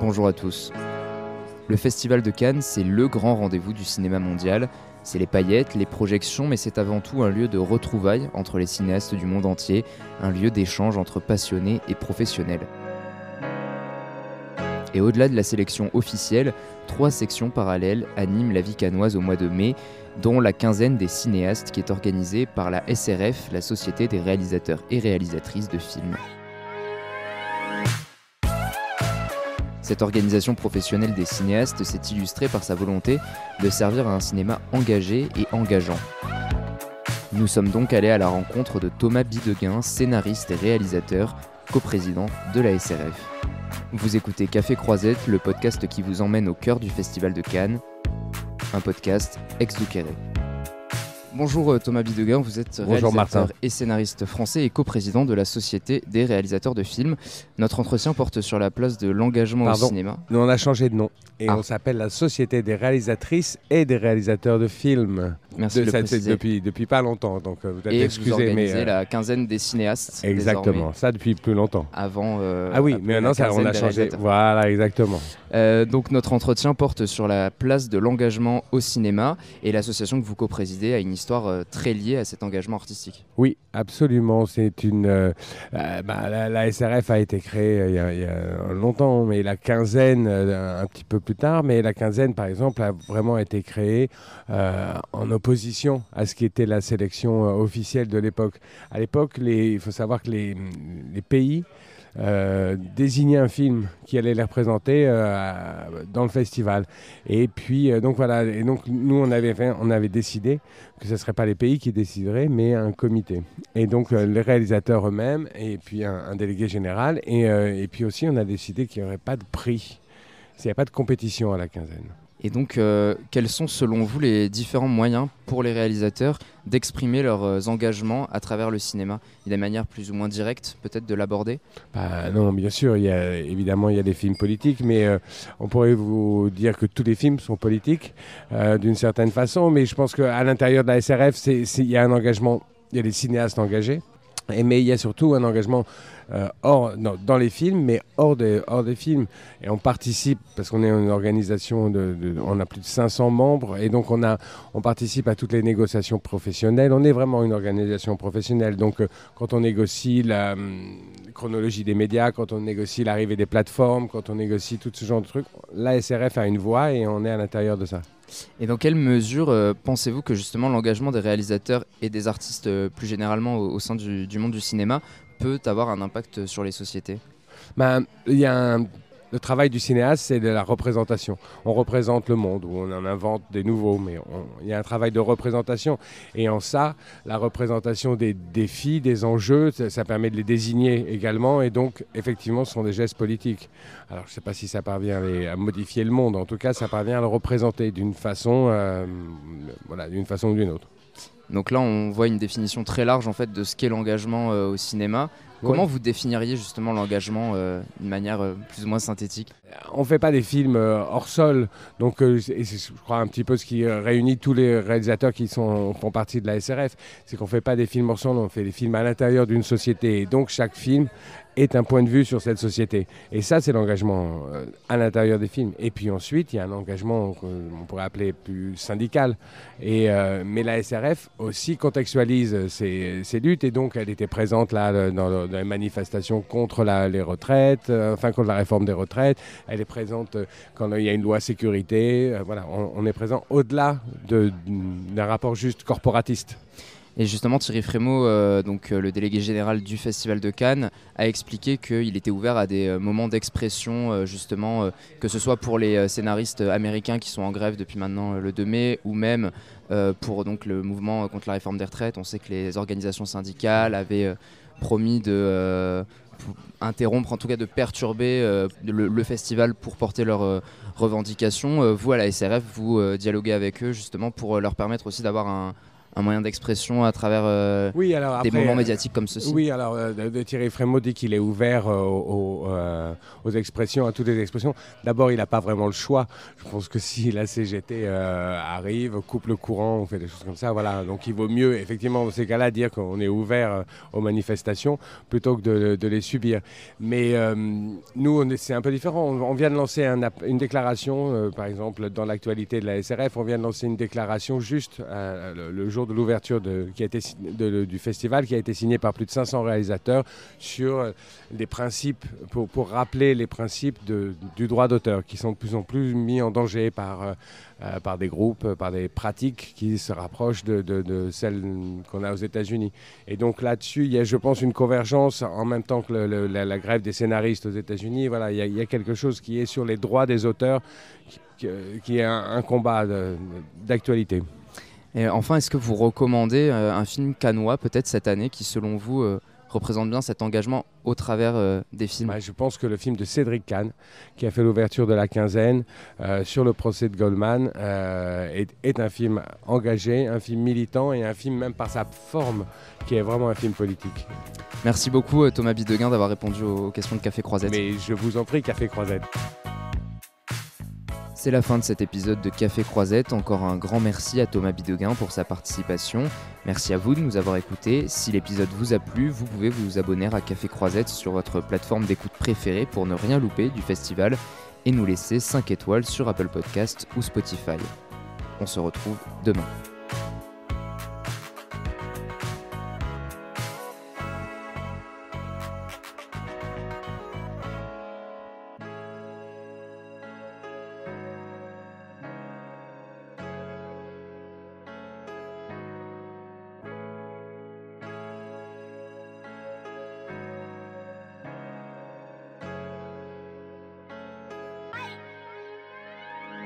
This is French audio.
Bonjour à tous. Le Festival de Cannes, c'est le grand rendez-vous du cinéma mondial. C'est les paillettes, les projections, mais c'est avant tout un lieu de retrouvailles entre les cinéastes du monde entier, un lieu d'échange entre passionnés et professionnels. Et au-delà de la sélection officielle, trois sections parallèles animent la vie cannoise au mois de mai, dont la quinzaine des cinéastes qui est organisée par la SRF, la Société des réalisateurs et réalisatrices de films. Cette organisation professionnelle des cinéastes s'est illustrée par sa volonté de servir à un cinéma engagé et engageant. Nous sommes donc allés à la rencontre de Thomas Bideguin, scénariste et réalisateur, coprésident de la SRF. Vous écoutez Café Croisette, le podcast qui vous emmène au cœur du Festival de Cannes, un podcast ex Duquerre. Bonjour euh, Thomas Bideguin, vous êtes Bonjour réalisateur Martin. et scénariste français et coprésident de la Société des réalisateurs de films. Notre entretien porte sur la place de l'engagement au cinéma. Nous, on a changé de nom et Ah. on s'appelle la Société des réalisatrices et des réalisateurs de films. Merci de, De- le ça, depuis, depuis pas longtemps, donc euh, vous êtes Et vous excusez, organisez mais euh, la quinzaine des cinéastes. exactement, désormais, ça depuis plus longtemps. Avant. euh, ah oui, mais maintenant ça, on a changé. Voilà, exactement. Euh, donc notre entretien porte sur la place de l'engagement au cinéma et l'association que vous coprésidez a une histoire euh, très liée à cet engagement artistique. Oui, absolument. C'est une. euh, bah, la, SRF a été créée il y a, longtemps, mais la quinzaine un petit peu plus tard. Mais la quinzaine, par exemple, a vraiment été créée en opposition à ce qui était la sélection officielle de l'époque. À l'époque, il faut savoir que les pays euh, désignaient un film qui allait les représenter euh, dans le festival. Et puis, euh, donc voilà. Et donc, nous, on avait, on avait décidé que ce ne serait pas les pays qui décideraient, mais un comité. Et donc les réalisateurs eux-mêmes, et puis un, délégué général, et, et puis aussi on a décidé qu'il n'y aurait pas de prix, il n'y a pas de compétition à la quinzaine. Et donc euh, quels sont selon vous les différents moyens pour les réalisateurs d'exprimer leurs euh, engagements à travers le cinéma Il y a des manières plus ou moins directes peut-être de l'aborder? Bah, non, bien sûr, il y a, évidemment il y a des films politiques, mais euh, on pourrait vous dire que tous les films sont politiques euh, d'une certaine façon, mais je pense qu'à l'intérieur de la SRF, il y a un engagement, il y a des cinéastes engagés. Mais il y a surtout un engagement euh, hors, dans les films, mais hors des, hors des films. Et on participe, parce qu'on est une organisation, de, on a plus de 500 membres, et donc on, a, on participe à toutes les négociations professionnelles. On est vraiment une organisation professionnelle. Donc euh, quand on négocie la chronologie des médias, quand on négocie l'arrivée des plateformes, quand on négocie tout ce genre de trucs, la SRF a une voix et on est à l'intérieur de ça. Et dans quelle mesure euh, pensez-vous que justement l'engagement des réalisateurs et des artistes euh, plus généralement au, au sein du, du monde du cinéma peut avoir un impact sur les sociétés? Ben, il y a un- Le travail du cinéaste, c'est de la représentation. On représente le monde, ou on en invente des nouveaux, mais il y a un travail de représentation. Et en ça, la représentation des défis, des enjeux, ça, permet de les désigner également. Et donc, effectivement, ce sont des gestes politiques. Alors, je ne sais pas si ça parvient à modifier le monde. En tout cas, ça parvient à le représenter d'une façon, euh, voilà, d'une façon ou d'une autre. Donc là on voit une définition très large en fait de ce qu'est l'engagement euh, au cinéma. Comment vous définiriez justement l'engagement euh, d'une manière euh, plus ou moins synthétique? On fait pas des films hors sol, donc et c'est, je crois un petit peu ce qui réunit tous les réalisateurs qui sont, font partie de la SRF, c'est qu'on fait pas des films hors sol, on fait des films à l'intérieur d'une société, et donc chaque film est un point de vue sur cette société. Et ça, c'est l'engagement à l'intérieur des films. Et puis ensuite, il y a un engagement qu'on pourrait appeler plus syndical. Et, mais la SRF aussi contextualise ces, luttes, et donc elle était présente là le- dans, le- dans les manifestations contre les retraites, euh, enfin contre la réforme des retraites. Elle est présente euh, quand il y a une loi sécurité. euh, voilà, on, est présent au-delà de- d'un rapport juste corporatiste. Et justement, Thierry Frémaux, euh, donc euh, le délégué général du Festival de Cannes, a expliqué qu'il était ouvert à des euh, moments d'expression, justement, que ce soit pour les scénaristes américains qui sont en grève depuis maintenant le 2 mai, ou même pour le mouvement contre la réforme des retraites. On sait que les organisations syndicales avaient promis de interrompre, en tout cas de perturber le, festival pour porter leurs revendications. Vous, à la SRF, vous dialoguez avec eux justement pour leur permettre aussi d'avoir un un moyen d'expression à travers euh, oui, alors des moments euh, médiatiques comme ceci Oui, alors euh, Thierry Frémaux dit qu'il est ouvert euh, aux, expressions, à toutes les expressions. D'abord, il n'a pas vraiment le choix. Je pense que si la CGT arrive, coupe le courant, on fait des choses comme ça, voilà. Donc il vaut mieux, effectivement, dans ces cas-là, dire qu'on est ouvert aux manifestations plutôt que de, de les subir. Mais nous, c'est un peu différent. On, on vient de lancer un une déclaration, par exemple, dans l'actualité de la SRF, on vient de lancer une déclaration juste le, le jour de l'ouverture du festival, qui a été signée par plus de 500 réalisateurs sur euh, des principes, pour, rappeler les principes du droit d'auteur, qui sont de plus en plus mis en danger par, euh, euh, par des groupes, par des pratiques qui se rapprochent de, celles qu'on a aux États-Unis. Et donc là-dessus, il y a, je pense, une convergence en même temps que la, grève des scénaristes aux États-Unis. Voilà, il y, a, quelque chose qui est sur les droits des auteurs, qui, est un, combat d'actualité. Et enfin, est-ce que vous recommandez euh, un film canois peut-être cette année qui, selon vous, euh, représente bien cet engagement au travers euh, des films? Ouais, je pense que le film de Cédric Kahn, qui a fait l'ouverture de la quinzaine euh, sur le procès de Goldman, euh, est, est un film engagé, un film militant et un film même par sa forme qui est vraiment un film politique. Merci beaucoup Thomas Bideguin d'avoir répondu aux questions de Café Croisette. Mais je vous en prie, Café Croisette. C'est la fin de cet épisode de Café Croisette. Encore un grand merci à Thomas Bideguin pour sa participation. Merci à vous de nous avoir écoutés. Si l'épisode vous a plu, vous pouvez vous abonner à Café Croisette sur votre plateforme d'écoute préférée pour ne rien louper du festival et nous laisser 5 étoiles sur Apple Podcast ou Spotify. On se retrouve demain.